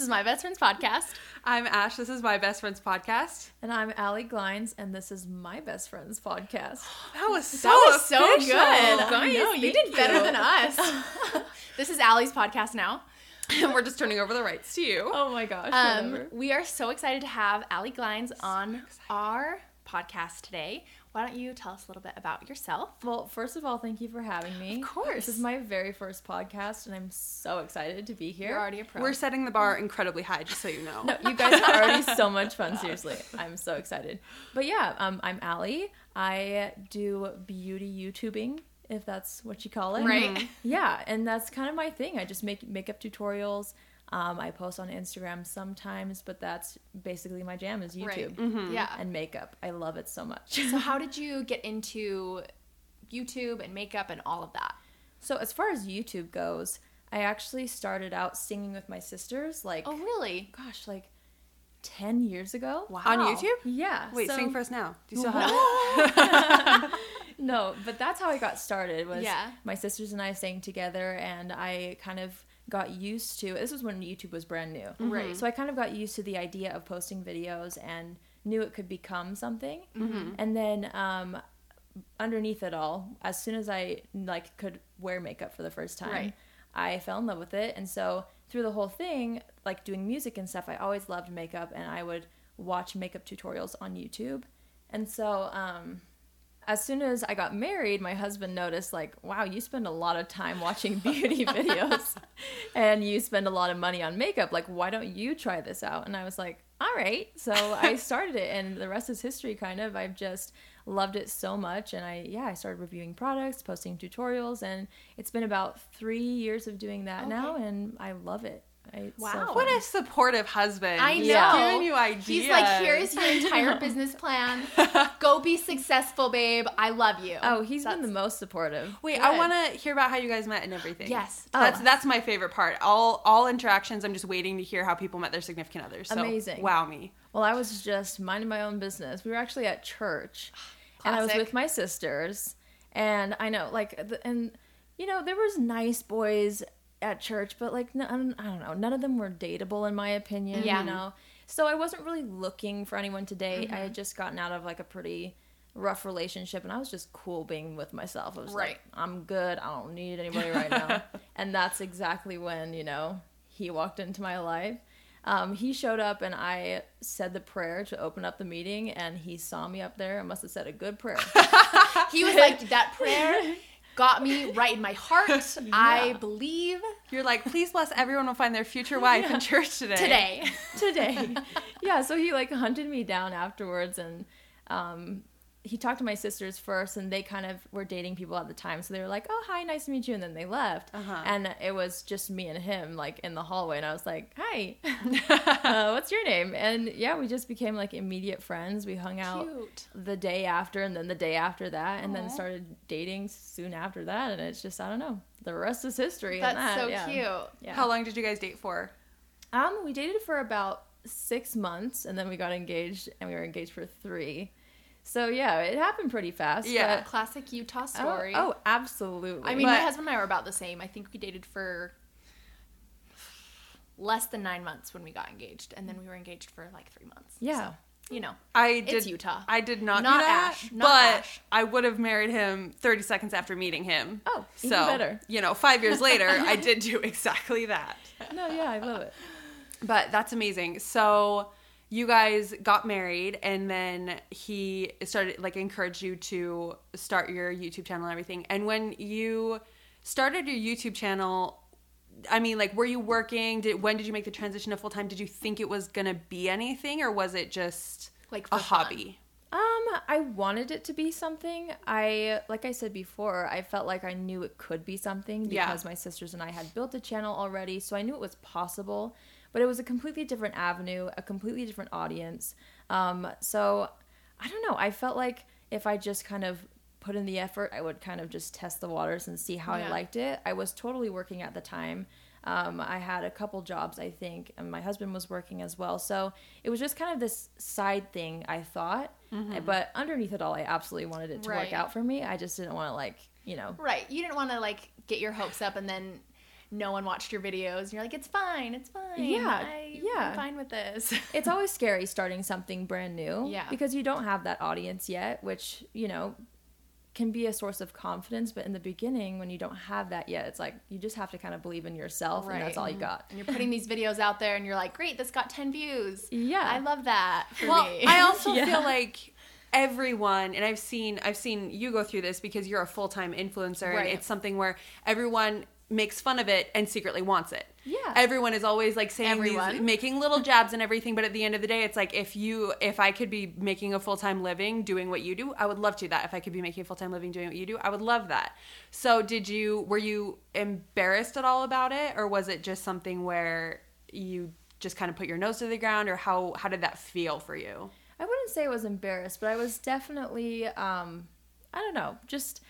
This is my best friend's podcast. I'm Ash. This is my best friend's podcast. And I'm Allie Glines, and this is my best friend's podcast. That was so That was so official. good. Guys, no, you thank did better you. than us. this is Allie's podcast now. And we're just turning over the rights to you. Oh my gosh. Um, we are so excited to have Allie Glines on our podcast today. Why don't you tell us a little bit about yourself? Well, first of all, thank you for having me. Of course. This is my very first podcast, and I'm so excited to be here. You're already a pro. We're setting the bar incredibly high, just so you know. No, you guys are already so much fun. Seriously, I'm so excited. But yeah, um, I'm Allie. I do beauty YouTubing, if that's what you call it. Right. Yeah, and that's kind of my thing. I just make makeup tutorials. Um, I post on Instagram sometimes, but that's basically my jam is Right. YouTube Yeah. and makeup. I love it so much. so, how did you get into YouTube and makeup and all of that? So as far as YouTube goes, I actually started out singing with my sisters like Oh, really? gosh, like 10 years ago. Wow. On YouTube? Yeah. Wait, so- sing for us now. Do you still have it? No, but that's how I got started was Yeah. my sisters and I sang together and I kind of got used to this was when YouTube was brand new. Right. So I kind of got used to the idea of posting videos and knew it could become something. Mm-hmm. And then um underneath it all, as soon as I like could wear makeup for the first time, Right. I fell in love with it. And so through the whole thing, like doing music and stuff, I always loved makeup and I would watch makeup tutorials on YouTube. And so um as soon as I got married, my husband noticed, like, wow, you spend a lot of time watching beauty videos and you spend a lot of money on makeup. Like, why don't you try this out? And I was like, all right. So I started it, and the rest is history, kind of. I've just loved it so much. And I, yeah, I started reviewing products, posting tutorials, and it's been about three years of doing that now, and I love it. I, it's so Wow. What a supportive husband. I know. Yeah. Giving you ideas. He's like, here's your entire business plan. Go be successful, babe. I love you. Oh, he's been the most supportive. Wait, I want to hear about how you guys met and everything. Yes. That's Oh. that's my favorite part. All all interactions, I'm just waiting to hear how people met their significant others. So, Amazing. Wow me. Well, I was just minding my own business. We were actually at church, ah, and I was with my sisters. And I know, like, and you know, there was nice boys at church, but like, none, I don't know, none of them were dateable in my opinion. Yeah. You know, so I wasn't really looking for anyone to date. I had just gotten out of like a pretty rough relationship, and I was just cool being with myself. I was Right. like, I'm good. I don't need anybody right now. and that's exactly when you know he walked into my life. Um, he showed up and I said the prayer to open up the meeting, and he saw me up there. I must have said a good prayer. He was like, that prayer got me right in my heart. I believe You're like, please bless everyone will find their future wife in church today. today. today. yeah, so he like hunted me down afterwards and um he talked to my sisters first and they kind of were dating people at the time so they were like oh hi nice to meet you and then they left Uh-huh. and it was just me and him like in the hallway and i was like hi uh, what's your name and yeah we just became like immediate friends we hung out Cute. the day after and then the day after that and Aw. then started dating soon after that and it's just i don't know the rest is history That's that, so yeah. cute. yeah How long did you guys date for? um, we dated for about six months, and then we got engaged, and we were engaged for three. So yeah, it happened pretty fast. Yeah. but- Classic Utah Oh, story. Oh, absolutely. I mean, my husband and I were about the same. I think we dated for less than nine months when we got engaged, and then we were engaged for like three months. Yeah. So, you know, I did. It's Utah. I did not, Not do that, Ash. Not but Ash. I would have married him 30 seconds after meeting him. Oh, so even better. you know, five years later, I did do exactly that. no, yeah, I love it. But that's amazing. So you guys got married, and then he started like encouraged you to start your YouTube channel and everything. And when you started your YouTube channel, I mean, like, were you working? Did when did you make the transition to full time? Did you think it was gonna be anything, or was it just Like, a fun. hobby? Um, I wanted it to be something. I like I said before, I felt like I knew it could be something Yeah. because my sisters and I had built a channel already, so I knew it was possible. But it was a completely different avenue, a completely different audience. Um, so I don't know. I felt like if I just kind of put in the effort, I would kind of just test the waters and see how Yeah. I liked it. I was totally working at the time. Um, I had a couple jobs, I think, and my husband was working as well. So it was just kind of this side thing, I thought. But underneath it all, I absolutely wanted it to Right. work out for me. I just didn't want to, like, you know. Right. You didn't want to like get your hopes up and then no one watched your videos and you're like, it's fine, it's fine. Yeah, I, yeah. I'm fine with this. it's always scary starting something brand new. Yeah. Because you don't have that audience yet, which, you know, can be a source of confidence. But in the beginning, when you don't have that yet, it's like you just have to kind of believe in yourself and that's all you got. and you're putting these videos out there and you're like, great, this got 10 views. Yeah. I love that for well, me. I also Yeah. feel like everyone and I've seen I've seen you go through this because you're a full-time influencer and it's something where everyone makes fun of it and secretly wants it. Yeah. Everyone is always like saying Everyone. these making little jabs and everything, but at the end of the day it's like if you if I could be making a full-time living doing what you do, I would love to that. If I could be making a full-time living doing what you do, I would love that. So did you were you embarrassed at all about it or was it just something where you just kind of put your nose to the ground or how how did that feel for you? I wouldn't say I was embarrassed, but I was definitely, um, I don't know, just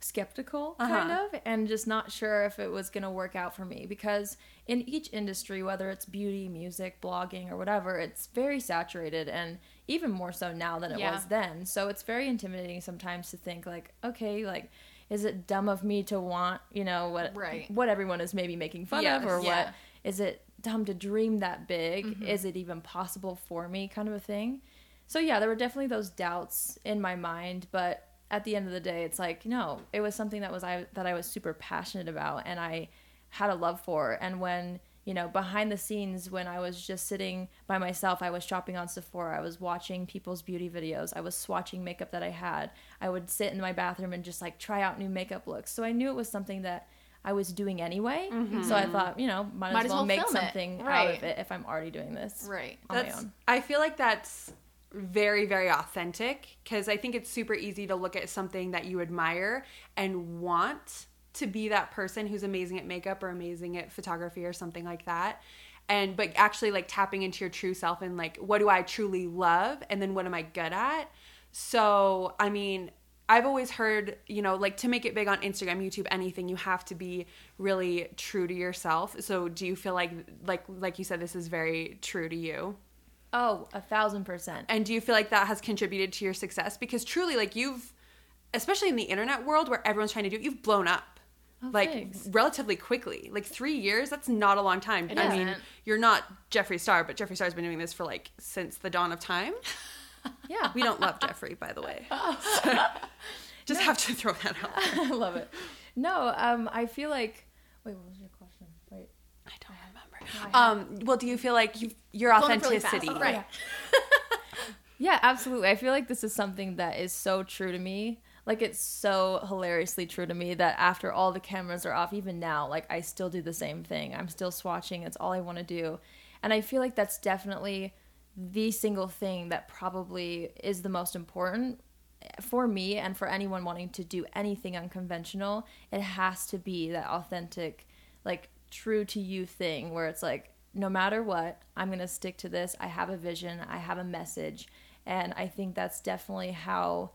skeptical kind Uh-huh. of, and just not sure if it was going to work out for me because in each industry, whether it's beauty, music, blogging, or whatever, it's very saturated and even more so now than it Yeah. was then. So it's very intimidating sometimes to think like, okay, like. Is it dumb of me to want, you know, what Right. what everyone is maybe making fun Yes. of, or Yeah. what is it dumb to dream that big? Is it even possible for me? Kind of a thing. So yeah, there were definitely those doubts in my mind, but at the end of the day, it's like no, it was something that was I that I was super passionate about and I had a love for. And when you know behind the scenes, when I was just sitting by myself, I was shopping on Sephora, I was watching people's beauty videos, I was swatching makeup that I had. I would sit in my bathroom and just like try out new makeup looks. So I knew it was something that I was doing anyway. Mm-hmm. So I thought, you know, might, Might as well well make it. something out Right. of it if I'm already doing this right. on my That's own. I feel like that's very very authentic because I think it's super easy to look at something that you admire and want to be that person who's amazing at makeup or amazing at photography or something like that. And but actually like tapping into your true self and like what do I truly love and then what am I good at? So, I mean, I've always heard, you know, like to make it big on Instagram, YouTube, anything, you have to be really true to yourself. So, do you feel like like like you said this is very true to you? Oh, a thousand percent. And do you feel like that has contributed to your success? Because truly, like you've, especially in the internet world where everyone's trying to do it, you've blown up. Oh, like thanks. relatively quickly, like three years. That's not a long time. It I mean, isn't. you're not Jeffree Star, but Jeffree Star's been doing this for like since the dawn of time. Yeah. We don't love Jeffree, by the way. Just have to throw that out. I love it. No, um, I feel like. Wait, what was your question? Wait. I don't. Um, well, do you feel like you, your up really authenticity? Right. Yeah, absolutely. I feel like this is something that is so true to me. Like it's so hilariously true to me that after all the cameras are off, even now, like I still do the same thing. I'm still swatching. It's all I want to do. And I feel like that's definitely the single thing that probably is the most important for me and for anyone wanting to do anything unconventional. It has to be that authentic, like true to you thing where it's like, no matter what, I'm going to stick to this. I have a vision, I have a message. And I think that's definitely how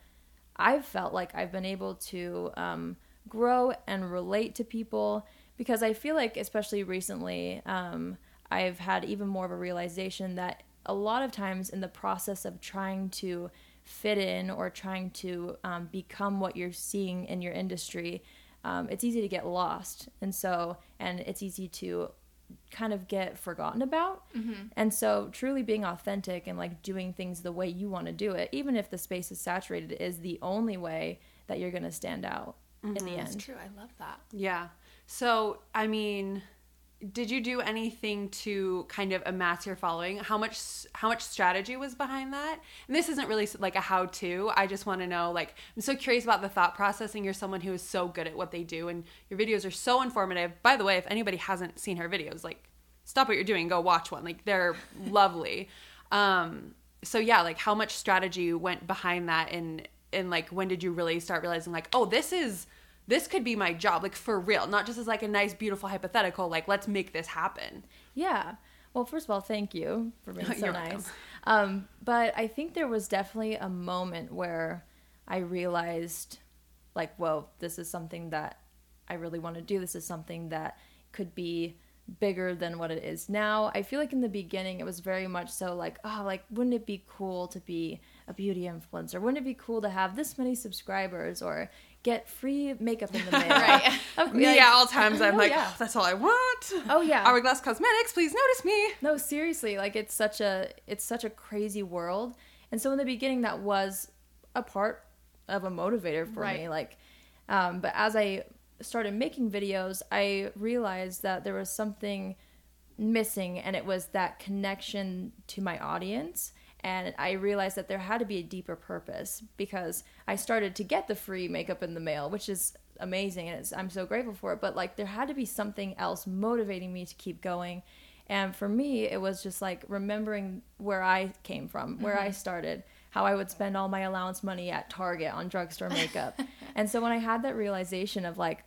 I've felt like I've been able to um, grow and relate to people because I feel like, especially recently, um, I've had even more of a realization that a lot of times in the process of trying to fit in or trying to um, become what you're seeing in your industry, um, it's easy to get lost. And so, and it's easy to kind of get forgotten about. And so, truly being authentic and like doing things the way you want to do it, even if the space is saturated, is the only way that you're going to stand out in the end that's true. I love that. Yeah. So, I mean, did you do anything to kind of amass your following? How much how much strategy was behind that? And this isn't really like a how to. I just want to know like I'm so curious about the thought processing. You're someone who is so good at what they do and your videos are so informative. By the way, if anybody hasn't seen her videos, like stop what you're doing, go watch one. Like they're lovely. Um so yeah, like how much strategy went behind that and and like when did you really start realizing like, "Oh, this is this could be my job like for real not just as like a nice beautiful hypothetical like let's make this happen Yeah. Well, first of all, thank you for being so You're nice. Um, but I think there was definitely a moment where I realized, like, whoa, this is something that I really want to do. This is something that could be bigger than what it is now. I feel like in the beginning it was very much so like, oh, like wouldn't it be cool to be a beauty influencer? Wouldn't it be cool to have this many subscribers or get free makeup in the mail. Right. Of- Me like- at all times, I'm Oh, like, yeah. "Oh, that's all I want. Oh yeah. Hourglass Cosmetics, please notice me. No, seriously, like it's such a it's such a crazy world. And so in the beginning that was a part of a motivator for me like um but as I started making videos, I realized that there was something missing and it was that connection to my audience and I realized that there had to be a deeper purpose because I started to get the free makeup in the mail, which is amazing and it's, I'm so grateful for it. But like there had to be something else motivating me to keep going. And for me, it was just like remembering where I came from, where I mm-hmm. started, how I would spend all my allowance money at Target on drugstore makeup. and so when I had that realization of like,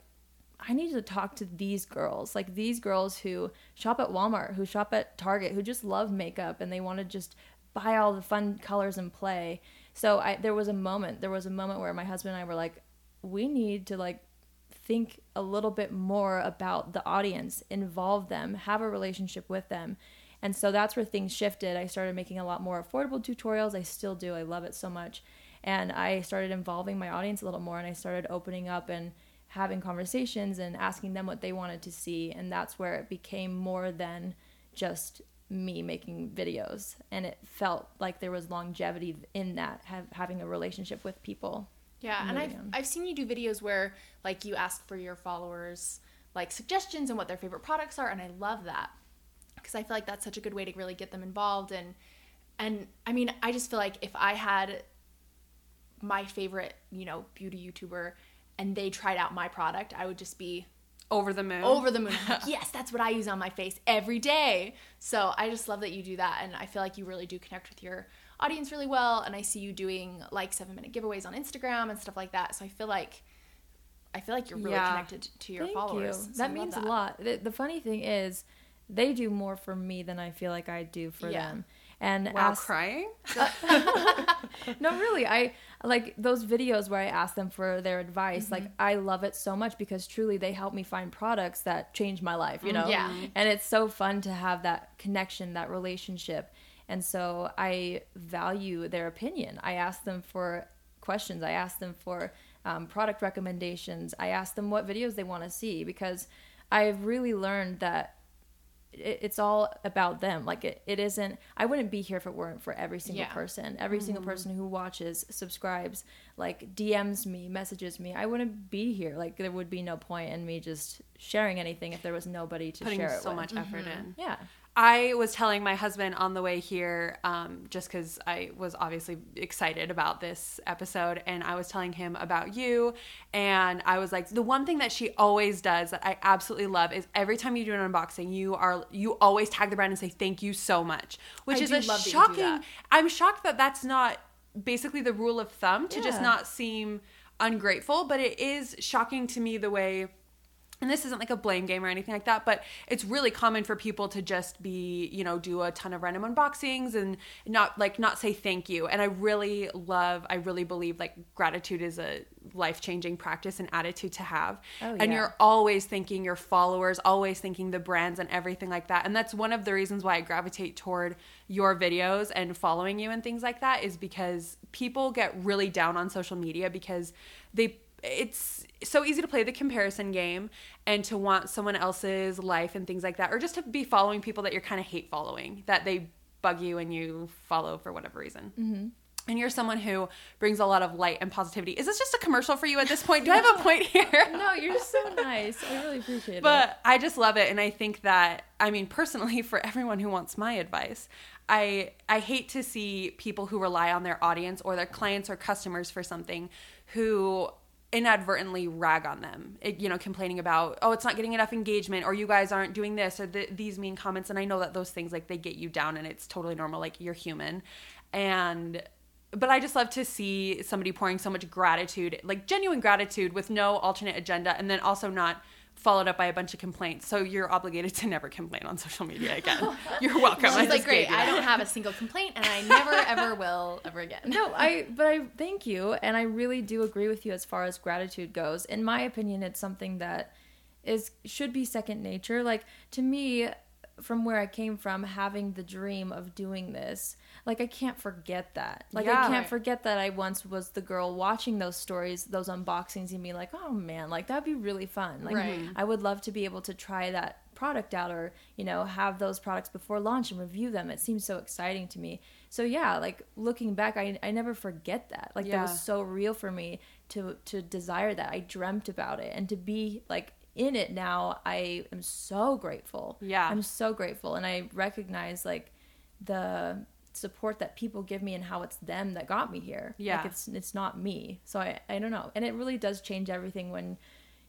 I need to talk to these girls, like these girls who shop at Walmart, who shop at Target, who just love makeup and they want to just buy all the fun colors and play. So I there was a moment, there was a moment where my husband and I were like, we need to like think a little bit more about the audience, involve them, have a relationship with them. And so that's where things shifted. I started making a lot more affordable tutorials. I still do. I love it so much. And I started involving my audience a little more and I started opening up and having conversations and asking them what they wanted to see. And that's where it became more than just me making videos. And it felt like there was longevity in that, have, having a relationship with people. Yeah, and I've on. I've seen you do videos where like you ask for your followers like suggestions and what their favorite products are, and I love that because I feel like that's such a good way to really get them involved and and I mean I just feel like if I had my favorite you know beauty YouTuber and they tried out my product, I would just be Over the moon. over the moon. Like, yes, that's what I use on my face every day. So I just love that you do that. And I feel like you really do connect with your audience really well. And I see you doing like seven minute giveaways on Instagram and stuff like that. So I feel like I feel like you're really Yeah. connected to your Thank followers. you. So that means that. a lot. The, the funny thing is, they do more for me than I feel like I do for Yeah. them. And Wow, ask, crying? no, really, I like those videos where I ask them for their advice. Mm-hmm. Like, I love it so much because truly they help me find products that change my life. You know, Mm, Yeah. And it's so fun to have that connection, that relationship. And so I value their opinion. I ask them for questions. I ask them for um, product recommendations. I ask them what videos they want to see because I've really learned that it, it's all about them. Like it, it isn't. I wouldn't be here if it weren't for every single Yeah. person. Every single mm-hmm. person who watches, subscribes, like DMs me, messages me. I wouldn't be here. Like there would be no point in me just sharing anything if there was nobody to Putting share it so with. much effort in. Mm-hmm. Yeah. I was telling my husband on the way here, um, just because I was obviously excited about this episode, and I was telling him about you. And I was like, the one thing that she always does that I absolutely love is every time you do an unboxing, you are you always tag the brand and say thank you so much, which I is a love that you do shocking. I'm shocked that that's not basically the rule of thumb to just not seem ungrateful, but it is shocking to me the way and this isn't like a blame game or anything like that, but it's really common for people to just be, you know, do a ton of random unboxings and not like not say thank you. And I really love, I really believe like gratitude is a life changing practice and attitude to have. Oh, yeah. And you're always thinking your followers, always thinking the brands and everything like that. And that's one of the reasons why I gravitate toward your videos and following you and things like that is because people get really down on social media because they it's so easy to play the comparison game and to want someone else's life and things like that or just to be following people that you're kind of hate following that they bug you and you follow for whatever reason mm-hmm. and you're someone who brings a lot of light and positivity is this just a commercial for you at this point do i have a point here No, you're so nice. I really appreciate it. but I just love it and I think that I mean personally for everyone who wants my advice I I hate to see people who rely on their audience or their clients or customers for something who inadvertently rag on them. It, you know complaining about oh it's not getting enough engagement or you guys aren't doing this or the, these mean comments. And i know that those things like they get you down and it's totally normal like you're human. And but I just love to see somebody pouring so much gratitude, like genuine gratitude with no alternate agenda, and then also not followed up by a bunch of complaints. So you're obligated to never complain on social media again. You're welcome. I She's just like, great. I don't have a single complaint, and I never ever will ever again. no, I but I thank you and I really do agree with you as far as gratitude goes. In my opinion, it's something that is should be second nature. Like to me, from where I came from, having the dream of doing this, like I can't forget that. Like Yeah. I can't Right. forget that I once was the girl watching those stories, those unboxings, and be like, oh man, like that'd be really fun. Like Right. Mm-hmm. I would love to be able to try that product out or you know have those products before launch and review them. It seems so exciting to me. So yeah, like looking back, I I never forget that. Like that was so real for me to to desire that. I dreamt about it and to be like in it now. I am so grateful. Yeah. I'm so grateful, and I recognize like the support that people give me and how it's them that got me here. Yeah. like it's it's not me. So I I don't know, and it really does change everything when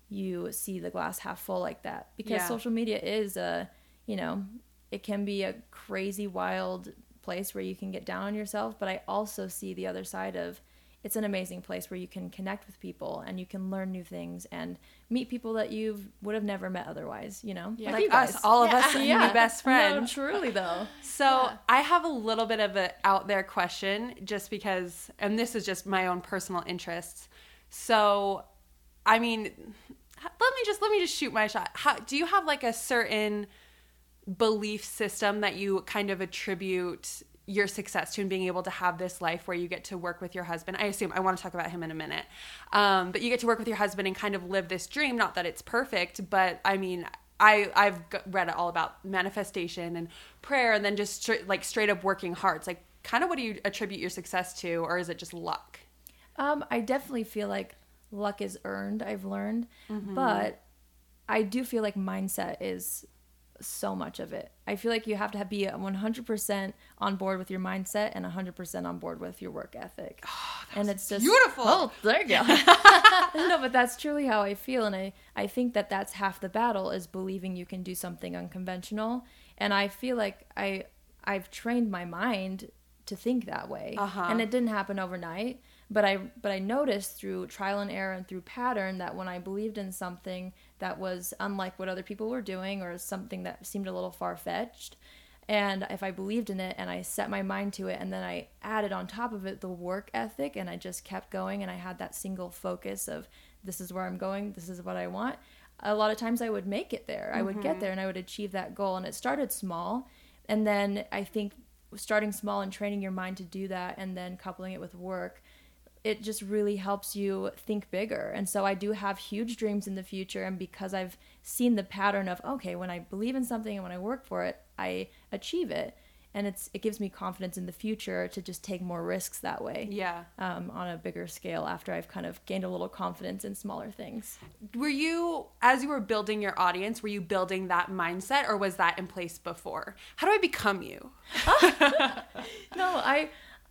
you see the glass half full like that because Yeah. social media is a you know it can be a crazy wild place where you can get down on yourself but i also see the other side of it's an amazing place where you can connect with people and you can learn new things and meet people that you would have never met otherwise you know Yeah. like you us, all of Yeah. us, yeah new best No, friends. truly though So Yeah. I have a little bit of an out there question, just because, and this is just my own personal interests. So, I mean, let me just let me just shoot my shot. How, do you have like a certain belief system that you kind of attribute your success to and being able to have this life where you get to work with your husband i assume i want to talk about him in a minute um, but you get to work with your husband and kind of live this dream not that it's perfect but i mean I, I've read all about manifestation and prayer and then just straight, like straight up working hard. It's like kind of what do you attribute your success to or is it just luck? Um, I definitely feel like luck is earned, I've learned. Mm-hmm. But I do feel like mindset is so much of it. I feel like you have to have, be 100% on board with your mindset and 100% on board with your work ethic. and it's just beautiful. Oh, there you go. no, but that's truly how I feel and I I think that that's half the battle is believing you can do something unconventional. And I feel like I I've trained my mind to think that way. Uh-huh. And it didn't happen overnight, but I but I noticed through trial and error and through pattern that when I believed in something that was unlike what other people were doing or something that seemed a little far fetched, and if I believed in it and I set my mind to it and then I added on top of it the work ethic and I just kept going and I had that single focus of this is where I'm going, this is what I want. A lot of times I would make it there. I would get mm-hmm. there and I would achieve that goal and it started small and then I think starting small and training your mind to do that and then coupling it with work it just really helps you think bigger. And so I do have huge dreams in the future. And because I've seen the pattern of, okay, when I believe in something and when I work for it, I achieve it. And it's it gives me confidence in the future to just take more risks that way Yeah. um, on a bigger scale after I've kind of gained a little confidence in smaller things. Were you, as you were building your audience, were you building that mindset or was that in place before? How do I become you? no, I,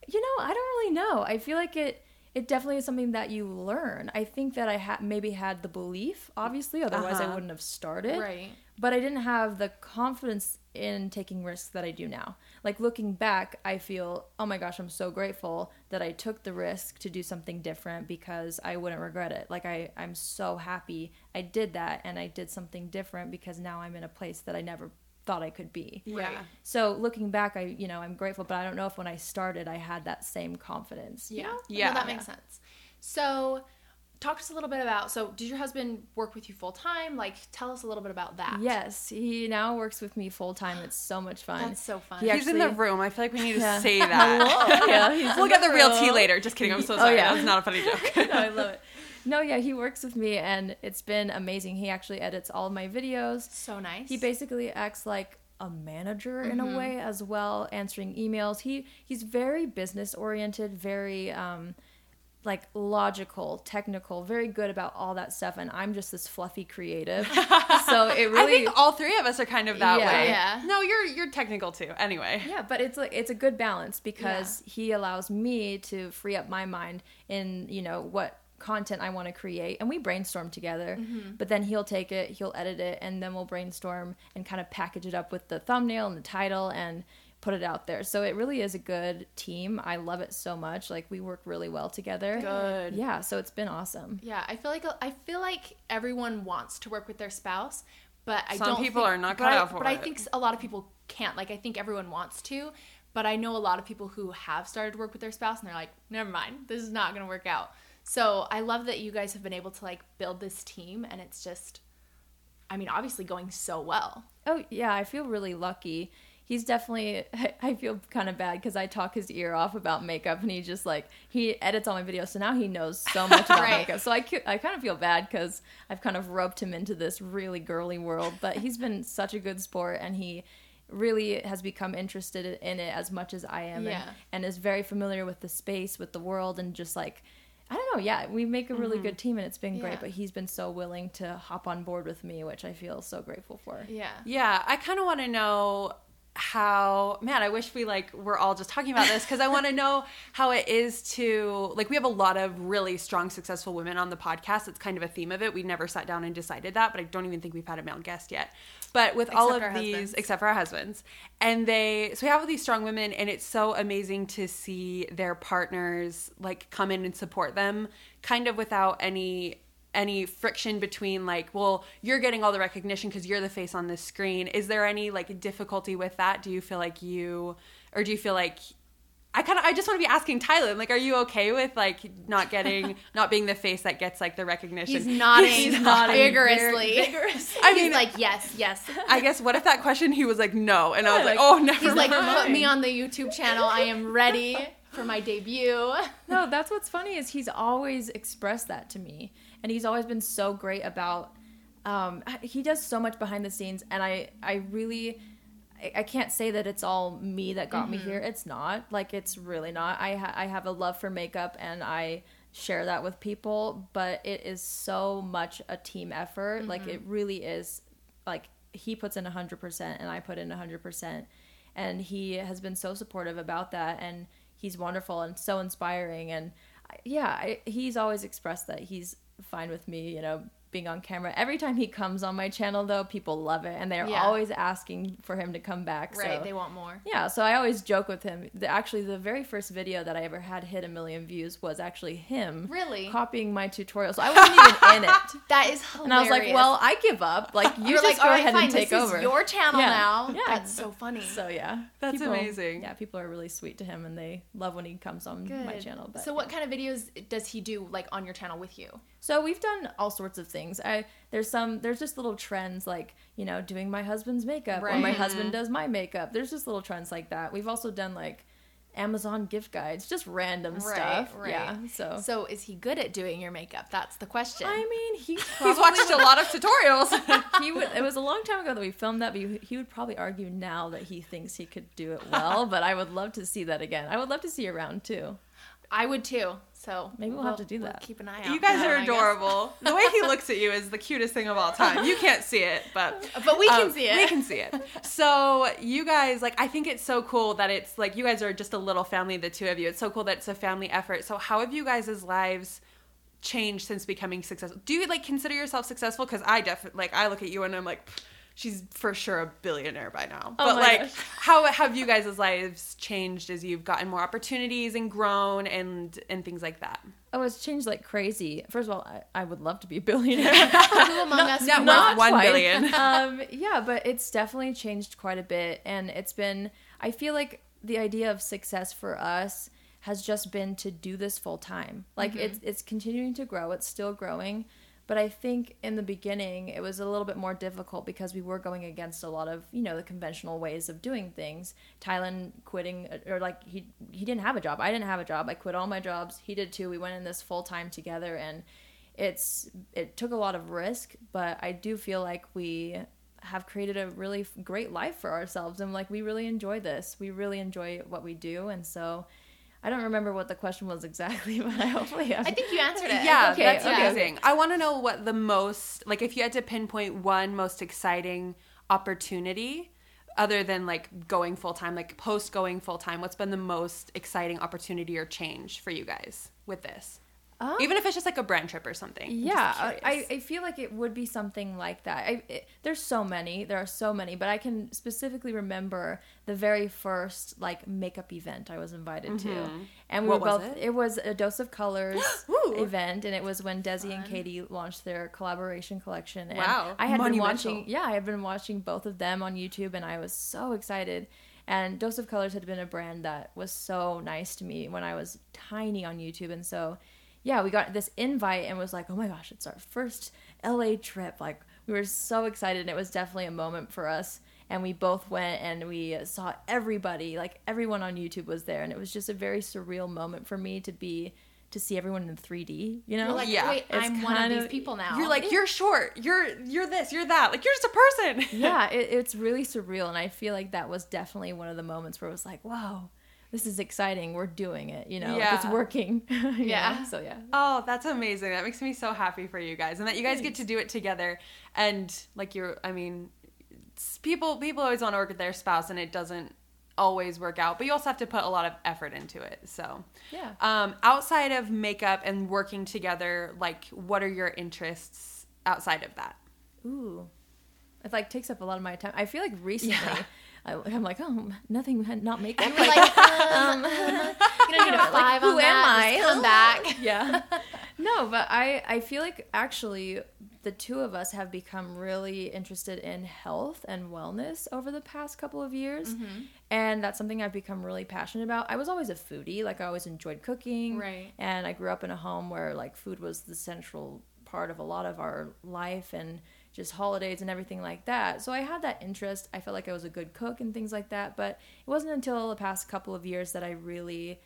you know, I don't really know. I feel like it. It definitely is something that you learn. I think that I had maybe had the belief, obviously, otherwise I Uh-huh. wouldn't have started. Right. But I didn't have the confidence in taking risks that I do now. Like looking back, I feel, oh my gosh, I'm so grateful that I took the risk to do something different because I wouldn't regret it. Like I, I'm so happy I did that and I did something different because now I'm in a place that I never thought I could be. Yeah. So looking back, I you know I'm grateful, but I don't know if when I started I had that same confidence. you Yeah. know? Yeah. No, that makes sense. So, talk to us a little bit about. So, did your husband work with you full time? Like, tell us a little bit about that. Yes, he now works with me full time. It's so much fun. That's so fun. Yeah. He's in the room. I feel like we need to Yeah. say that. yeah, he's we'll in get the real tea later. Just kidding. I'm so Oh, sorry. yeah. That's not a funny joke. no, I love it. No, yeah, he works with me and it's been amazing. He actually edits all of my videos. So nice. He basically acts like a manager in Mm-hmm. a way as well, answering emails. He he's very business oriented, very um like logical, technical, very good about all that stuff and I'm just this fluffy creative. so it really I think all three of us are kind of that Yeah. way. Yeah. No, you're you're technical too. Anyway. Yeah, but it's like it's a good balance because he allows me to free up my mind in you know what content I want to create, and we brainstorm together. Mm-hmm. But then he'll take it, he'll edit it, and then we'll brainstorm and kind of package it up with the thumbnail and the title and put it out there. So it really is a good team. I love it so much. Like we work really well together. Good. Yeah, so it's been awesome. Yeah, I feel like I feel like everyone wants to work with their spouse, but I Some don't. people think- are not but cut out for But I think a lot of people can't. Like, I think everyone wants to, but I know a lot of people who have started to work with their spouse and they're like, never mind, this is not going to work out. So I love that you guys have been able to like build this team, and it's just, I mean, obviously going so well. Oh yeah, I feel really lucky. He's definitely. I feel kind of bad because I talk his ear off about makeup, and he just like he edits all my videos, so now he knows so much about Right. makeup. So I I kind of feel bad because I've kind of roped him into this really girly world. But he's been such a good sport, and he really has become interested in it as much as I am, Yeah. and, and is very familiar with the space, with the world, and just like. I don't know. Yeah, we make a really mm-hmm. good team, and it's been Yeah. great. But he's been so willing to hop on board with me, which I feel so grateful for. Yeah. Yeah, I kind of want to know how man i wish we like were all just talking about this because i want to know how it is to like we have a lot of really strong successful women on the podcast. It's kind of a theme of it. We never sat down and decided that but i don't even think we've had a male guest yet. But with all of these husbands. except for our husbands. And they so we have all these strong women and it's so amazing to see their partners like come in and support them kind of without any any friction between like well you're getting all the recognition because you're the face on this screen is there any like difficulty with that do you feel like you or do you feel like I kind of I just want to be asking Tyler like are you okay with like not getting not being the face that gets like the recognition He's nodding, He's nodding vigorously. vigorously. I He's mean- like, yes, yes. I guess what if that question he was like no and I was like, like, oh never He's like, put me on the YouTube channel. I am ready for my debut. no, that's what's funny is he's always expressed that to me, and he's always been so great about. Um, he does so much behind the scenes, and I, I really, I, can't say that it's all me that got me here. It's not. Like it's really not. I, ha- I have a love for makeup, and I share that with people, but it is so much a team effort. Like it really is. Like he puts in hundred percent, and I put in hundred percent, and he has been so supportive about that, and he's wonderful and so inspiring and yeah I, he's always expressed that he's fine with me you know being on camera every time he comes on my channel though people love it and they're Yeah. always asking for him to come back Right, so they want more. yeah so i always joke with him the, actually the very first video that i ever had hit a million views was actually him Really? copying my tutorial so i wasn't even in it That is hilarious. and i was like well i give up like you You're just like, go all right, ahead fine, and take this over is your channel Yeah. now. Yeah. That's so funny. so yeah That's amazing. yeah people are really sweet to him and they love when he comes on my channel but so, what kind of videos does he do like on your channel with you? So we've done all sorts of things. I there's some there's just little trends like you know doing my husband's makeup or my husband mm-hmm. does my makeup. There's just little trends like that. We've also done like Amazon gift guides, just random Right, stuff. right. Yeah. So, So, is he good at doing your makeup? That's the question. I mean, he He's watched a lot of tutorials. he would. It was a long time ago that we filmed that, but he, he would probably argue now that he thinks he could do it well. but I would love to see that again. I would love to see you around too. I would too. So Maybe we'll have to do that. keep an eye out. you guys are him, adorable. The way he looks at you is the cutest thing of all time. You can't see it, but But we can um, see it. We can see it. So you guys, like, I think it's so cool that it's like you guys are just a little family, the two of you. It's so cool that it's a family effort. So how have you guys' lives changed since becoming successful? Do you like consider yourself successful? Because I definitely like I look at you and I'm like. "Pff, She's for sure a billionaire by now. Oh but my like gosh. how have you guys' lives changed as you've gotten more opportunities and grown and and things like that? Oh, it's changed like crazy. First of all, I, I would love to be a billionaire. Who among us Net would worth not? one quite. billion. um, yeah, but it's definitely changed quite a bit, and it's been. I feel like the idea of success for us has just been to do this full time. Like it's it's continuing to grow. It's still growing, but I think in the beginning it was a little bit more difficult because we were going against a lot of you know the conventional ways of doing things. Tyler quitting uh, or like he he didn't have a job. I didn't have a job. I quit all my jobs. He did too. We went in this full time together and it's it took a lot of risk, but I do feel like we have created a really great life for ourselves and like we really enjoy this. We really enjoy what we do and so I don't remember what the question was exactly, but I hopefully have. I think you answered it. Yeah, Okay, that's okay, amazing. I want to know what the most like if you had to pinpoint one most exciting opportunity other than like going full time, like post going full time, what's been the most exciting opportunity or change for you guys with this? Um, Even if it's just like a brand trip or something. Yeah I. I feel like it would be something like that I, it, there's so many there are so many but i can specifically remember the very first like makeup event i was invited to and we What were was both it? was a dose of colors event and it was when desi and Katy launched their collaboration collection and Wow. i had been watching yeah i had been watching both of them on youtube and i was so excited and Dose of Colors had been a brand that was so nice to me when I was tiny on YouTube. And so, yeah, we got this invite and was like, oh my gosh, it's our first LA trip. Like, we were so excited and it was definitely a moment for us and we both went and we saw everybody like everyone on youtube was there and it was just a very surreal moment for me to be to see everyone in 3d you know You're like, Yeah. wait, It's I'm one of kind these people now. You're like, you're short. You're you're this. You're that. Like you're just a person. yeah it, it's really surreal and i feel like that was definitely one of the moments where it was like whoa this is exciting we're doing it you know like, it's working Yeah. know? so yeah Oh, that's amazing. That makes me so happy for you guys, and that you guys get to do it together. And like you're, I mean, people people always want to work with their spouse, and it doesn't always work out. But you also have to put a lot of effort into it. So yeah Um, outside of makeup and working together, like what are your interests outside of that? Ooh, it like takes up a lot of my time. I feel like recently, Yeah. I, I'm like, oh, nothing, not makeup. You're like, um, you don't need a five who on am that. I? Come back. yeah, no, but I, I feel like actually the two of us have become really interested in health and wellness over the past couple of years, Mm-hmm. and that's something I've become really passionate about. I was always a foodie, like I always enjoyed cooking, Right. and I grew up in a home where like food was the central part of a lot of our life and just holidays and everything like that. So I had that interest. I felt like I was a good cook and things like that. But it wasn't until the past couple of years that I really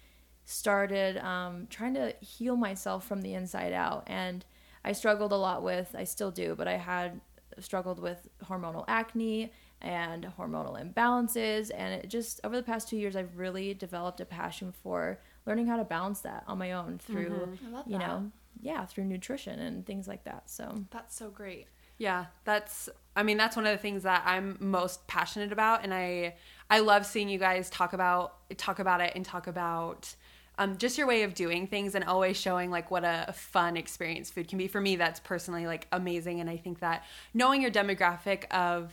started um, trying to heal myself from the inside out. And I struggled a lot with, I still do, but I had struggled with hormonal acne and hormonal imbalances. And it just, over the past two years, I've really developed a passion for learning how to balance that on my own through, I love you know, yeah, through nutrition and things like that. So, That's so great. Yeah, that's I mean that's one of the things that I'm most passionate about and I I love seeing you guys talk about talk about it and talk about um, just your way of doing things and always showing like what a fun experience food can be. For me that's personally like amazing and I think that knowing your demographic of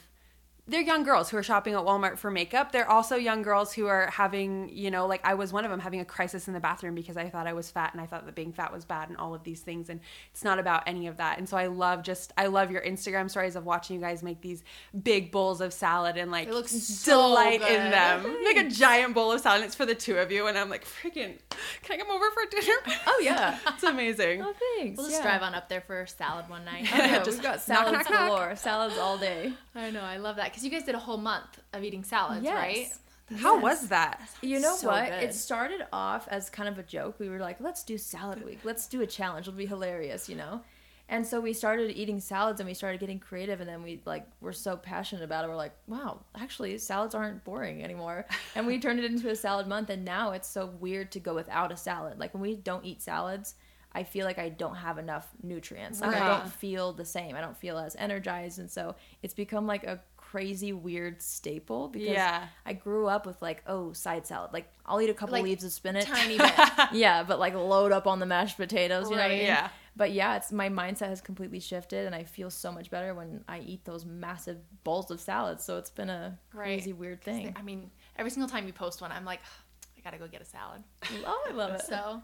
they're young girls who are shopping at Walmart for makeup. They're also young girls who are having, you know, like I was one of them having a crisis in the bathroom because I thought I was fat and I thought that being fat was bad and all of these things. And it's not about any of that. And so I love just, I love your Instagram stories of watching you guys make these big bowls of salad and like It looks so delight in good. them. Like a giant bowl of salad. And it's for the two of you. And I'm like, freaking, can I come over for dinner? oh, yeah. it's amazing. oh, thanks. We'll just yeah. drive on up there for salad one night. Oh, yeah, Just got knock, salads knock, knock. galore. Salads all day. I know, I love that because you guys did a whole month of eating salads, Yes. right? How Yes. was that? You know So what? good. It started off as kind of a joke. We were like, let's do salad week. Let's do a challenge. It'll be hilarious, you know? And so we started eating salads and we started getting creative and then we like were so passionate about it. We're like, wow, actually salads aren't boring anymore. And we turned it into a salad month and now it's so weird to go without a salad. Like when we don't eat salads, I feel like I don't have enough nutrients. Like I don't feel the same. I don't feel as energized and so it's become like a crazy weird staple because Yeah. I grew up with like, oh, side salad. Like I'll eat a couple Like, leaves of spinach. Tiny bit. yeah, but like load up on the mashed potatoes, you know what I Right. mean? Yeah. But yeah, it's my mindset has completely shifted and I feel so much better when I eat those massive bowls of salads. So it's been a Right. crazy weird thing. I mean, every single time you post one, I'm like, I gotta go get a salad. Oh, I love it. So,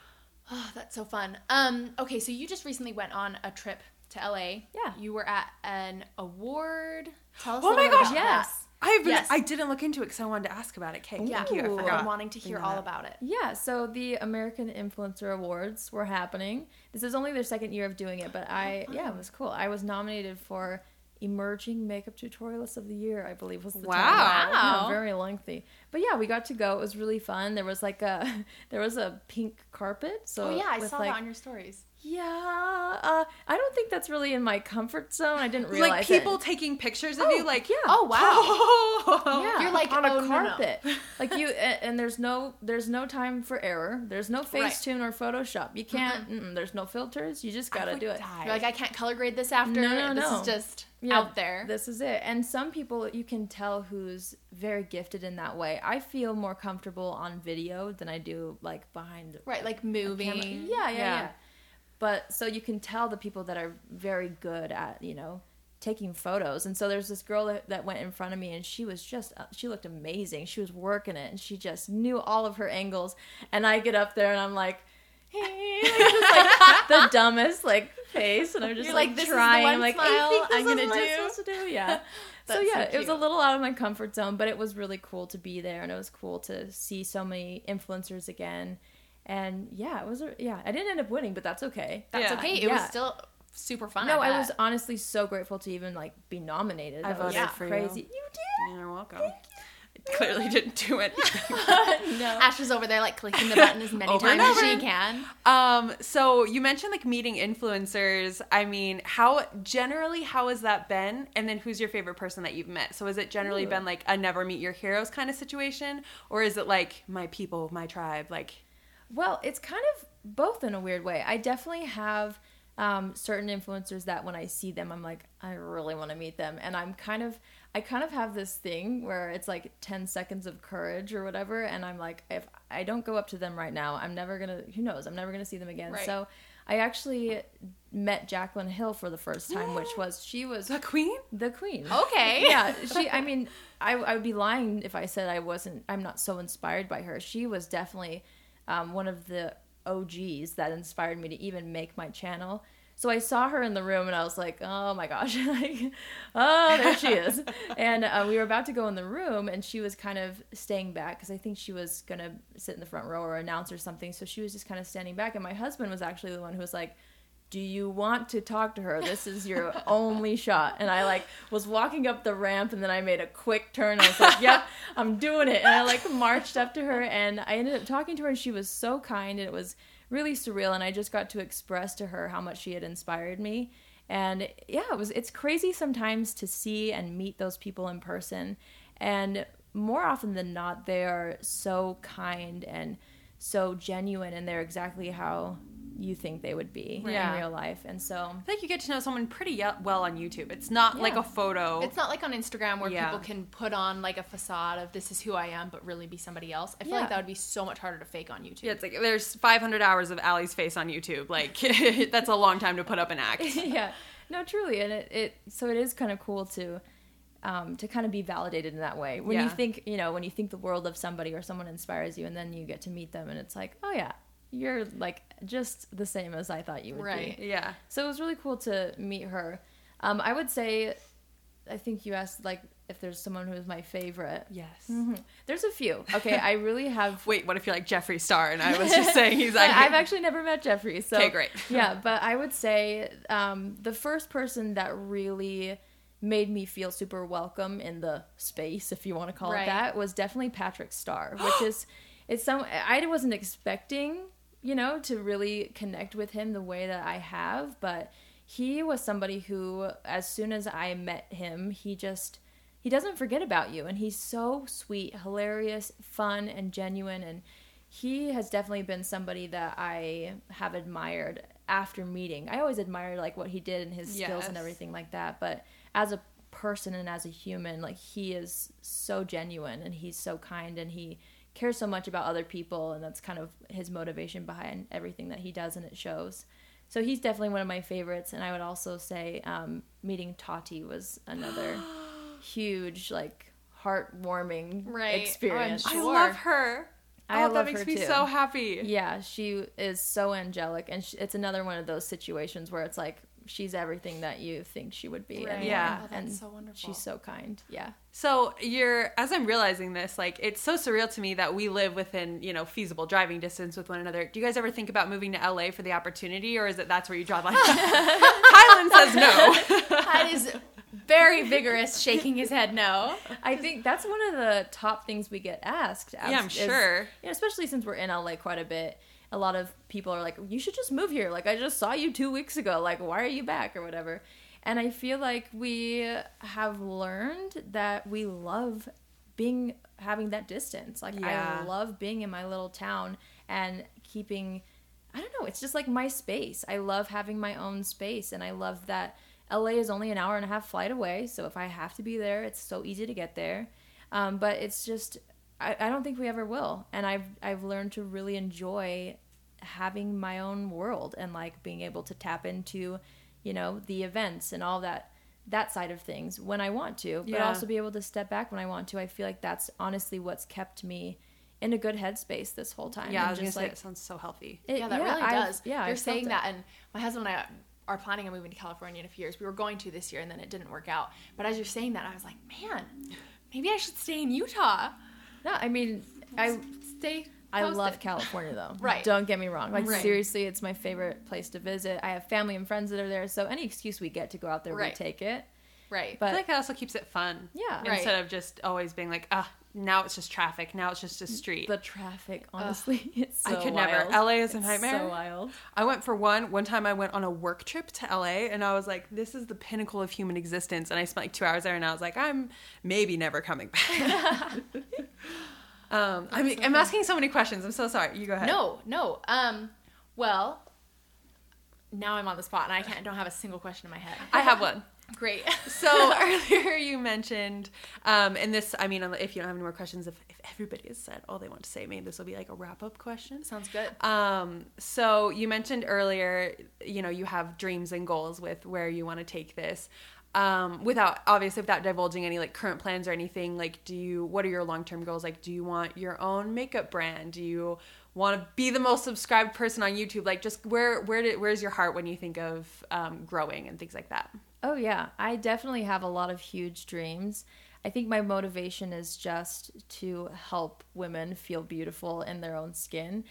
oh, that's so fun. Um, okay, so you just recently went on a trip to LA. Yeah. You were at an award. Tell us. Oh my gosh, yes. I've been, Yes. I didn't look into it because I wanted to ask about it. Kate. Yeah, thank you. I. I'm wanting to hear Thinking all about it. Yeah, so the American Influencer Awards were happening. This is only their second year of doing it, but I oh, yeah, it was cool. I was nominated for Emerging Makeup Tutorialist of the Year, I believe was the Wow. title. Wow. Yeah, very lengthy. But yeah, we got to go. It was really fun. There was like a there was a pink carpet. So Oh yeah, I saw like, that on your stories. Yeah, uh, I don't think that's really in my comfort zone. I didn't realize Like people It. taking pictures of Oh, you, like yeah. Oh wow. Yeah, You're like, on "Oh, a no, no." carpet, like you, and, and there's no there's no time for error. There's no Right. Facetune or Photoshop. You can't. mm-mm, there's no filters. You just gotta do it. die. You're like, I can't color grade this after. No, no, This no. is just Yeah, out there. This is it. And some people you can tell who's very gifted in that way. I feel more comfortable on video than I do like behind right, like a moving. Yeah, yeah, Yeah. yeah. But so you can tell the people that are very good at, you know, taking photos. And so there's this girl that, that went in front of me and she was just uh, she looked amazing. She was working it and she just knew all of her angles. And I get up there and I'm like Hey, like, just like the dumbest like face, and I'm just You're like, like, "This is the trying. I'm like, I think this I'm is gonna what do." supposed to do. Yeah. so That's so yeah, it was a little out of my comfort zone, but it was really cool to be there, and it was cool to see so many influencers again. And yeah, it was. A, yeah, I didn't end up winning, but that's okay. That's Yeah. okay. It Yeah. was still super fun. no, I, I, was honestly so grateful to even like be nominated. I That was voted for you. crazy. You You're welcome. I clearly didn't do it. no. Ash is over there like clicking the button as many times as she can. Um, so you mentioned like meeting influencers. I mean, how generally how has that been? And then who's your favorite person that you've met? So has it generally Ooh. been like a never meet your heroes kind of situation, or is it like my people, my tribe? Like, Well, it's kind of both in a weird way. I definitely have um, certain influencers that when I see them, I'm like, I really want to meet them, and I'm kind of, I kind of have this thing where it's like 10 seconds of courage or whatever, and I'm like, if I don't go up to them right now, I'm never gonna, who knows, I'm never gonna see them again. Right. So. I actually met Jaclyn Hill for the first time, which was she was the queen? the queen. Okay. yeah, she. I mean, I, I would be lying if I said I wasn't. I'm not so inspired by her. She was definitely um, one of the OGs that inspired me to even make my channel. So I saw her in the room and I was like, oh my gosh, like, oh, there she is. and uh, we were about to go in the room and she was kind of staying back because I think she was going to sit in the front row or announce or something. So she was just kind of standing back. And my husband was actually the one who was like, do you want to talk to her? This is your only shot. And I like was walking up the ramp and then I made a quick turn. I was like, yep, I'm doing it. And I like marched up to her and I ended up talking to her and she was so kind and it was really surreal and I just got to express to her how much she had inspired me. And yeah, it was it's crazy sometimes to see and meet those people in person. And more often than not, they are so kind and so genuine and they're exactly how you think they would be Yeah. in real life. And so I feel like you get to know someone pretty well on YouTube. It's not like a photo. It's not like on Instagram where Yeah. people can put on like a facade of this is who I am, but really be somebody else. I feel Yeah. like that would be so much harder to fake on YouTube. yeah, it's like there's 500 hours of Allie's face on YouTube. Like that's a long time to put up an act. yeah, no, truly, and it, it so it is kind of cool to um, to kind of be validated in that way. When Yeah. you think, you know, when you think the world of somebody or someone inspires you, and then you get to meet them, and it's like, oh yeah, you're like just the same as I thought you would Right. be. Yeah. So it was really cool to meet her. Um, I would say, I think you asked like if there's someone who's my favorite. Yes. Mhm. There's a few. Okay, I really have. Wait, what if you're like Jeffree Star and I was just saying he's like I've actually never met Jeffree. So Okay, great. yeah, but I would say um, the first person that really made me feel super welcome in the space, if you want to call Right. it that, was definitely Patrick Starr, which is it's some I wasn't expecting, you know, to really connect with him the way that I have, but he was somebody who as soon as I met him, he just he doesn't forget about you and he's so sweet, hilarious, fun and genuine and he has definitely been somebody that I have admired after meeting. I always admired like what he did and his skills and everything like that, but as a person and as a human, like he is so genuine and he's so kind and he cares so much about other people and that's kind of his motivation behind everything that he does and it shows. So he's definitely one of my favorites and I would also say um, meeting Tati was another huge like heartwarming Right. Oh, I'm experience. I love her. I oh, love that makes her me too. so happy. Yeah, she is so angelic, and she, it's another one of those situations where it's like she's everything that you think she would be. Right. and- Yeah. Oh, that's and so wonderful. She's so kind. Yeah. So you're as I'm realizing this, like it's so surreal to me that we live within, you know, feasible driving distance with one another. Do you guys ever think about moving to LA for the opportunity or is it that's where you draw the line? Tyler says no. That is very vigorous, shaking his head no. I think that's one of the top things we get asked. Yeah, I'm is- sure. yeah, especially since we're in LA quite a bit. A lot of people are like, "You should just move here." Like, I just saw you two weeks ago. Like, why are you back or whatever? And I feel like we have learned that we love being having that distance. Like, Yeah. I love being in my little town and keeping. I don't know. It's just like my space. I love having my own space, and I love that LA is only an hour and a half flight away. So if I have to be there, it's so easy to get there. Um, but it's just I, I don't think we ever will. And I've I've learned to really enjoy having my own world and like being able to tap into, you know, the events and all that that side of things when I want to, but Yeah. also be able to step back when I want to. I feel like that's honestly what's kept me in a good headspace this whole time. Yeah, I was gonna just say it sounds so healthy. it- yeah, that really I've- does. Yeah, you're I've saying that, and my husband and I are planning on moving to California in a few years. We were going to this year, and then it didn't work out. But as you're saying that, I was like, man, maybe I should stay in Utah. No, I mean, I Stay. I Post love. California though. Right. Don't get me wrong. Like Right. seriously, it's my favorite place to visit. I have family and friends that are there, so any excuse we get to go out there, Right. we take it. Right. I But feel like it also keeps it fun. Yeah. Right. Instead of just always being like, ah, now it's just traffic. Now it's just a street. the traffic, honestly, it's so I could wild. never. LA is a It's nightmare. So wild. I went for one. One time I went on a work trip to LA and I was like, this is the pinnacle of human existence. And I spent like two hours there and I was like, I'm maybe never coming back. um, I mean, I'm asking so many questions. I'm so sorry. You go ahead. No, no. Um, well, now I'm on the spot and I can't. Don't have a single question in my head. I have one. Great. So earlier you mentioned, um, and this, I mean, if you don't have any more questions, if, if everybody has said all they want to say, maybe this will be like a wrap up question. Sounds good. Um, so you mentioned earlier, you know, you have dreams and goals with where you want to take this. Um, without obviously without divulging any like current plans or anything, like do you what are your long term goals? Like do you want your own makeup brand? Do you want to be the most subscribed person on YouTube? Like just where where did where's your heart when you think of um, growing and things like that? Oh yeah, I definitely have a lot of huge dreams. I think my motivation is just to help women feel beautiful in their own skin.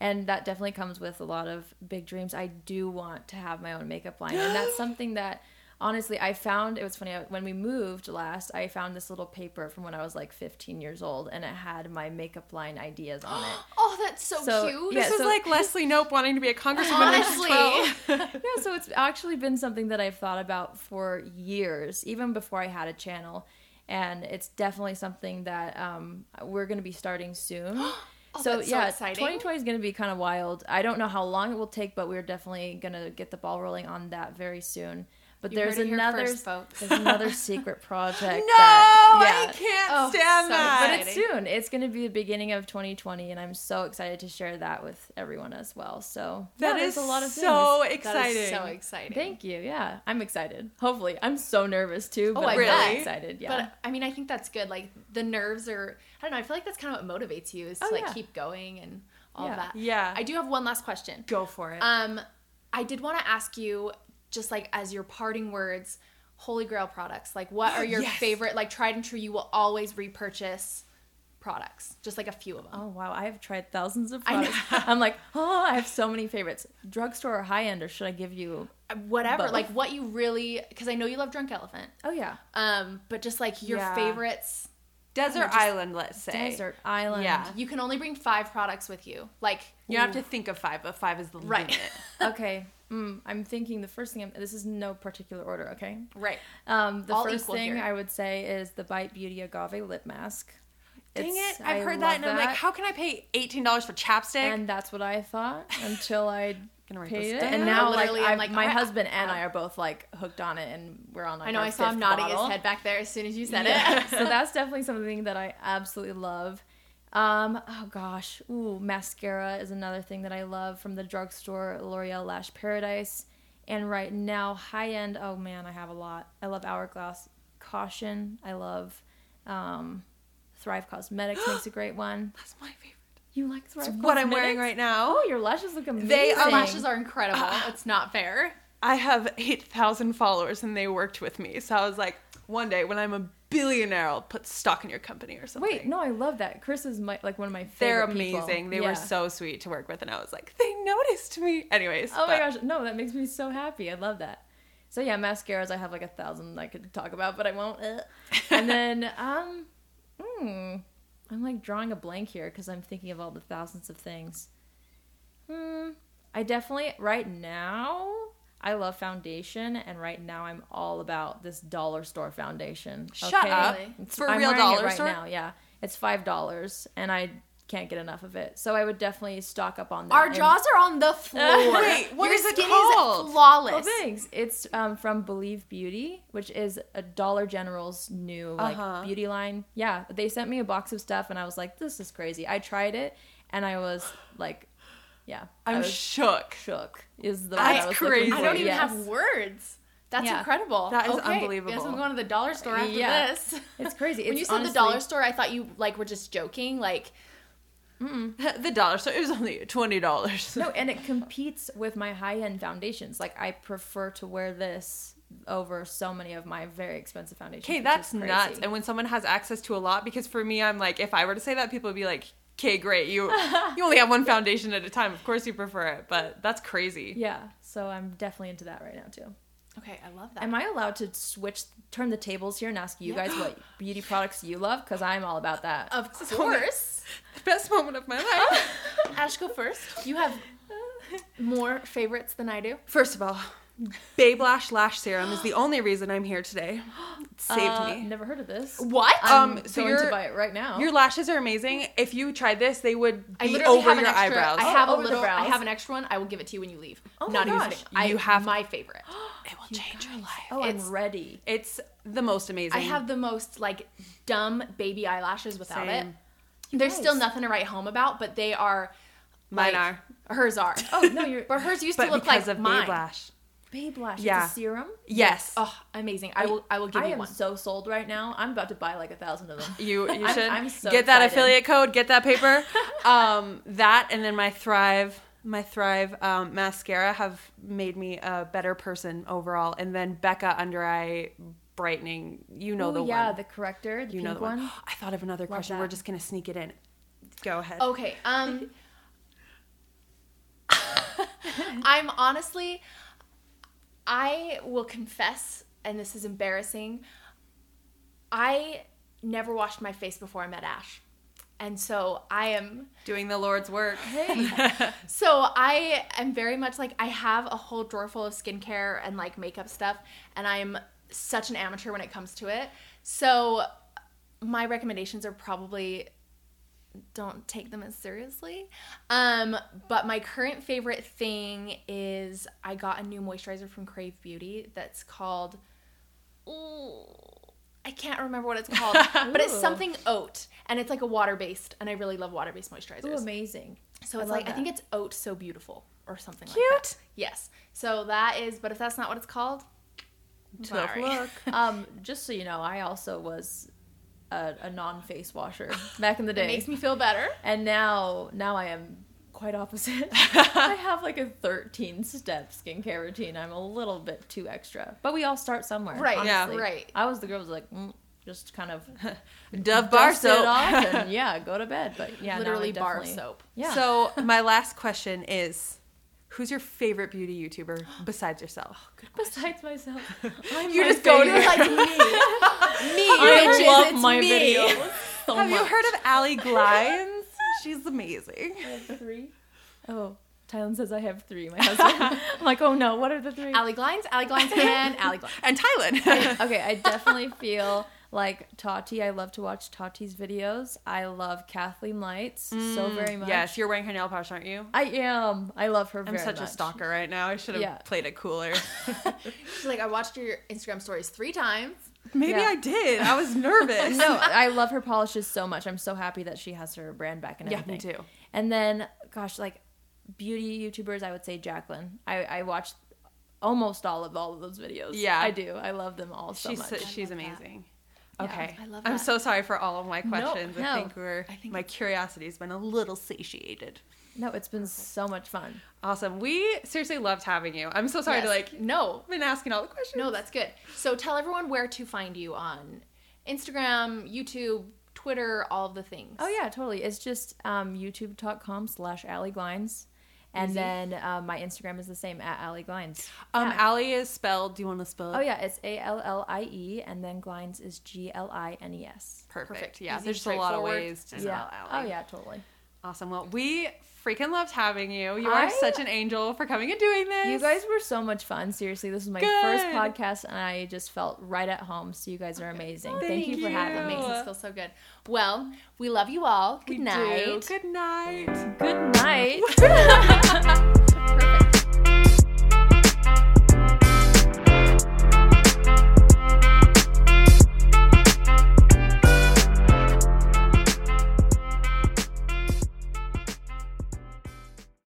And that definitely comes with a lot of big dreams. I do want to have my own makeup line. And that's something that honestly I found it was funny when we moved last, I found this little paper from when I was like 15 years old and it had my makeup line ideas on it. Oh, that's so, So, cute. yeah, This is so- like Leslie Knope wanting to be a congresswoman when she's Honestly. 12. yeah, so it's actually been something that I've thought about for years, even before I had a channel. And it's definitely something that um, we're going to be starting soon. so, Oh, that's so yeah, exciting. 2020 is going to be kind of wild. I don't know how long it will take, but we're definitely going to get the ball rolling on that very soon. But You there's heard it here another there's another secret project. No, that, I can't Oh, stand so that. but it's soon. It's going to be the beginning of 2020, and I'm so excited to share that with everyone as well. So That yeah, is a lot of so things. exciting. So exciting. Thank you. Yeah, I'm excited. Hopefully, I'm so nervous too. But Oh, I'm bet. really excited. Yeah. But I mean, I think that's good. Like the nerves are. I don't know. I feel like that's kind of what motivates you is to Oh, like yeah. keep going and all Yeah. that. Yeah. I do have one last question. Go for it. Um, I did want to ask you, just like as your parting words, Holy Grail products. Like, what are your Yes. favorite, like tried and true, you will always repurchase products? Just like a few of them. oh wow, I have tried thousands of I know. products. I'm like, oh, I have so many favorites. Drugstore or high end, or should I give you? Whatever, both. like what you really, because I know you love Drunk Elephant. Oh yeah, Um, but just like your Yeah. favorites. Desert just Island, let's say. Desert Island. Yeah. You can only bring five products with you. Like You don't have to think of five, but five is the Right. limit. Okay. Mm, I'm thinking the first thing. I'm, this is no particular order. Okay. right. Um, the All first thing here. I would say is the Bite Beauty Agave lip mask. Dang It's- it! I've I heard that, and I'm like, how can I pay eighteen dollars for chapstick? And that's what I thought until I Gonna write paid this it. And down. now, like, Literally, I'm like, my I- husband and I are both like hooked on it, and we're on. Like, I know I saw him nodding bottle. his head back there as soon as you said Yeah. it. so that's definitely something that I absolutely love. Um, oh gosh, ooh, mascara is another thing that I love from the drugstore, L'Oreal Lash Paradise. And right now, high end. Oh man, I have a lot. I love Hourglass Caution. I love um, Thrive Cosmetics makes a great one. That's my favorite. You like Thrive? It's what I'm wearing right now. Oh, your lashes look amazing. They Our are- lashes are incredible. Ah. it's not fair. I have eight thousand followers, and they worked with me. So I was like, one day when I'm a billionaire, I'll put stock in your company or something. Wait, no, I love that. Chris is my like one of my They're favorite people. amazing. They Yeah. were so sweet to work with, and I was like, they noticed me. Anyways. Oh my gosh, no, that makes me so happy. I love that. So yeah, mascaras I have like a thousand I could talk about, but I won't. And then um, hmm, I'm like drawing a blank here because I'm thinking of all the thousands of things. Hmm, I definitely right now I love foundation, and right now I'm all about this dollar store foundation. Shut okay? up. It's- For I'm real wearing it dollar right store? now. Yeah, it's five dollars, and I can't get enough of it. So I would definitely stock up on that. Our And- jaws are on the floor. Wait, what Your is it called? Is flawless. Oh, thanks. It's um, from Believe Beauty, which is a Dollar General's new like Uh-huh. beauty line. Yeah, they sent me a box of stuff, and I was like, "This is crazy." I tried it, and I was like, "Yeah, I I'm shook. shook." Is the That's word I was looking crazy. I don't even yes. have words. That's Yeah. incredible. That is okay, unbelievable. Guess I'm going to the dollar store after Yeah. this. It's crazy. when you said honestly- the dollar store, I thought you like were just joking. Like, the dollar store is only twenty dollars. no, and it competes with my high end foundations. Like I prefer to wear this over so many of my very expensive foundations. Okay, that's nuts. And when someone has access to a lot, because for me, I'm like, if I were to say that, people would be like, okay, great. You you only have one foundation at a time. Of course you prefer it, but that's crazy. Yeah, so I'm definitely into that right now too. Okay, I love that. Am I allowed to switch, turn the tables here and ask you guys what beauty products you love? Because I'm all about that. of course. The best moment of my life. Ash, go first. You have more favorites than I do. First of all, Babe Lash Lash Serum is the only reason I'm here today. It saved Uh, me. Never heard of this. What? I'm Um, so going you're- to buy it right now. Your lashes are amazing. If you tried this, they would I be literally over have an your extra. eyebrows. I have Oh, a over the little. I brows. have an extra one. I will give it to you when you leave. Oh my Not even gosh. kidding. I You have- my favorite. it will change your life. oh, it's- I'm ready. It's the most amazing. I have the most like dumb baby eyelashes without Same. it. There's still guys. nothing to write home about, but they are. Mine like- are. Hers are. Oh no, you're But hers used but to look because like of mine. Babe Lash. Babe Lash. Yeah. It's a serum. Yes. Oh, amazing! I will. I will give I you am one. so sold right now. I'm about to buy like a thousand of them. You you I'm- should I'm so get that excited. affiliate code, get that paper. um, that and then my Thrive, my Thrive um, mascara have made me a better person overall. And then Becca under eye brightening, you know Ooh, the yeah, one. Yeah, the corrector, the you pink know the one. one. I thought of another question. that. We're just gonna sneak it in. Go ahead. Okay. Um I'm honestly I will confess and this is embarrassing. I never washed my face before I met Ash. And so I am Doing the Lord's work. Hey, so I am very much like I have a whole drawer full of skincare and like makeup stuff and I'm such an amateur when it comes to it. So my recommendations are probably don't take them as seriously. Um, but my current favorite thing is I got a new moisturizer from Krave Beauty that's called ooh, I can't remember what it's called, but it's something oat and it's like a water based and I really love water based moisturizers. Ooh, amazing. So it's love like I think it's oat so beautiful or something like Cute. that. Yes. So that is, but if that's not what it's called, Tough sorry. luck. Um, just so you know, I also was a, a non-face washer back in the It day, makes me feel better. and now now I am quite opposite. I have like a 13 step skincare routine. I'm a little bit too extra, but we all start somewhere. Right, yeah, right. I was the girl who was like, mm, just kind of Dove bar dust it soap. off and yeah, go to bed. But yeah, Literally bar soap. Yeah. So my last question is, who's your favorite beauty YouTuber besides yourself? Oh, besides myself, I'm You my just go to favorite. like me. me, I bitches, love it's my me. videos. So Have you heard of Allie Glines? She's amazing. I have three. Oh, Tyler says I have three. My husband. I'm like, oh no, what are the three? Allie Glines, Allie Glines, and Allie Glines. And Tyler. okay, I definitely feel like Tati. I love to watch Tati's videos. I love Kathleen Lights so very much. Mm, yes, you're wearing her nail polish, aren't you? I am. I love her very much. I'm very such a stalker right now. I should have Yeah. played it cooler. She's like, I watched your Instagram stories three times. Maybe Yeah. I did. I was nervous. No, I love her polishes so much. I'm so happy that she has her brand back and everything. Yeah, me too. And then, gosh, like beauty YouTubers, I would say Jaclyn. I, I watched almost all of all of those videos. Yeah. I do. I love them all so she's much. she's love that. Amazing. Yeah, okay, I love it. I'm so sorry for all of my questions. I no. think we're I think my curiosity's been a little satiated. No, it's been so much fun. Awesome. We seriously loved having you. I'm so sorry to like no, been asking all the questions. no, that's good. So tell everyone where to find you on Instagram, YouTube, Twitter, all the things. Oh yeah, totally. It's just um, youtube.com slash Allie Glines. And Easy. then um, my Instagram is the same at Allie Glines. Um, Yeah. Allie is spelled. Do you want to spell it? Oh yeah, it's A L L I E, and then Glines is G L I N E S. Perfect. Perfect. Yeah, Easy, there's just a lot of ways to Yeah. spell Allie. Oh yeah, totally. Awesome. Well, we freaking loved having you. You I- are such an angel for coming and doing this. You guys were so much fun. Seriously, this is my first podcast, and I just felt right at home. So you guys are amazing. Thank, thank you for having me. makes us feel so good. Well, we love you all. Good We night. do. Good night. Good night.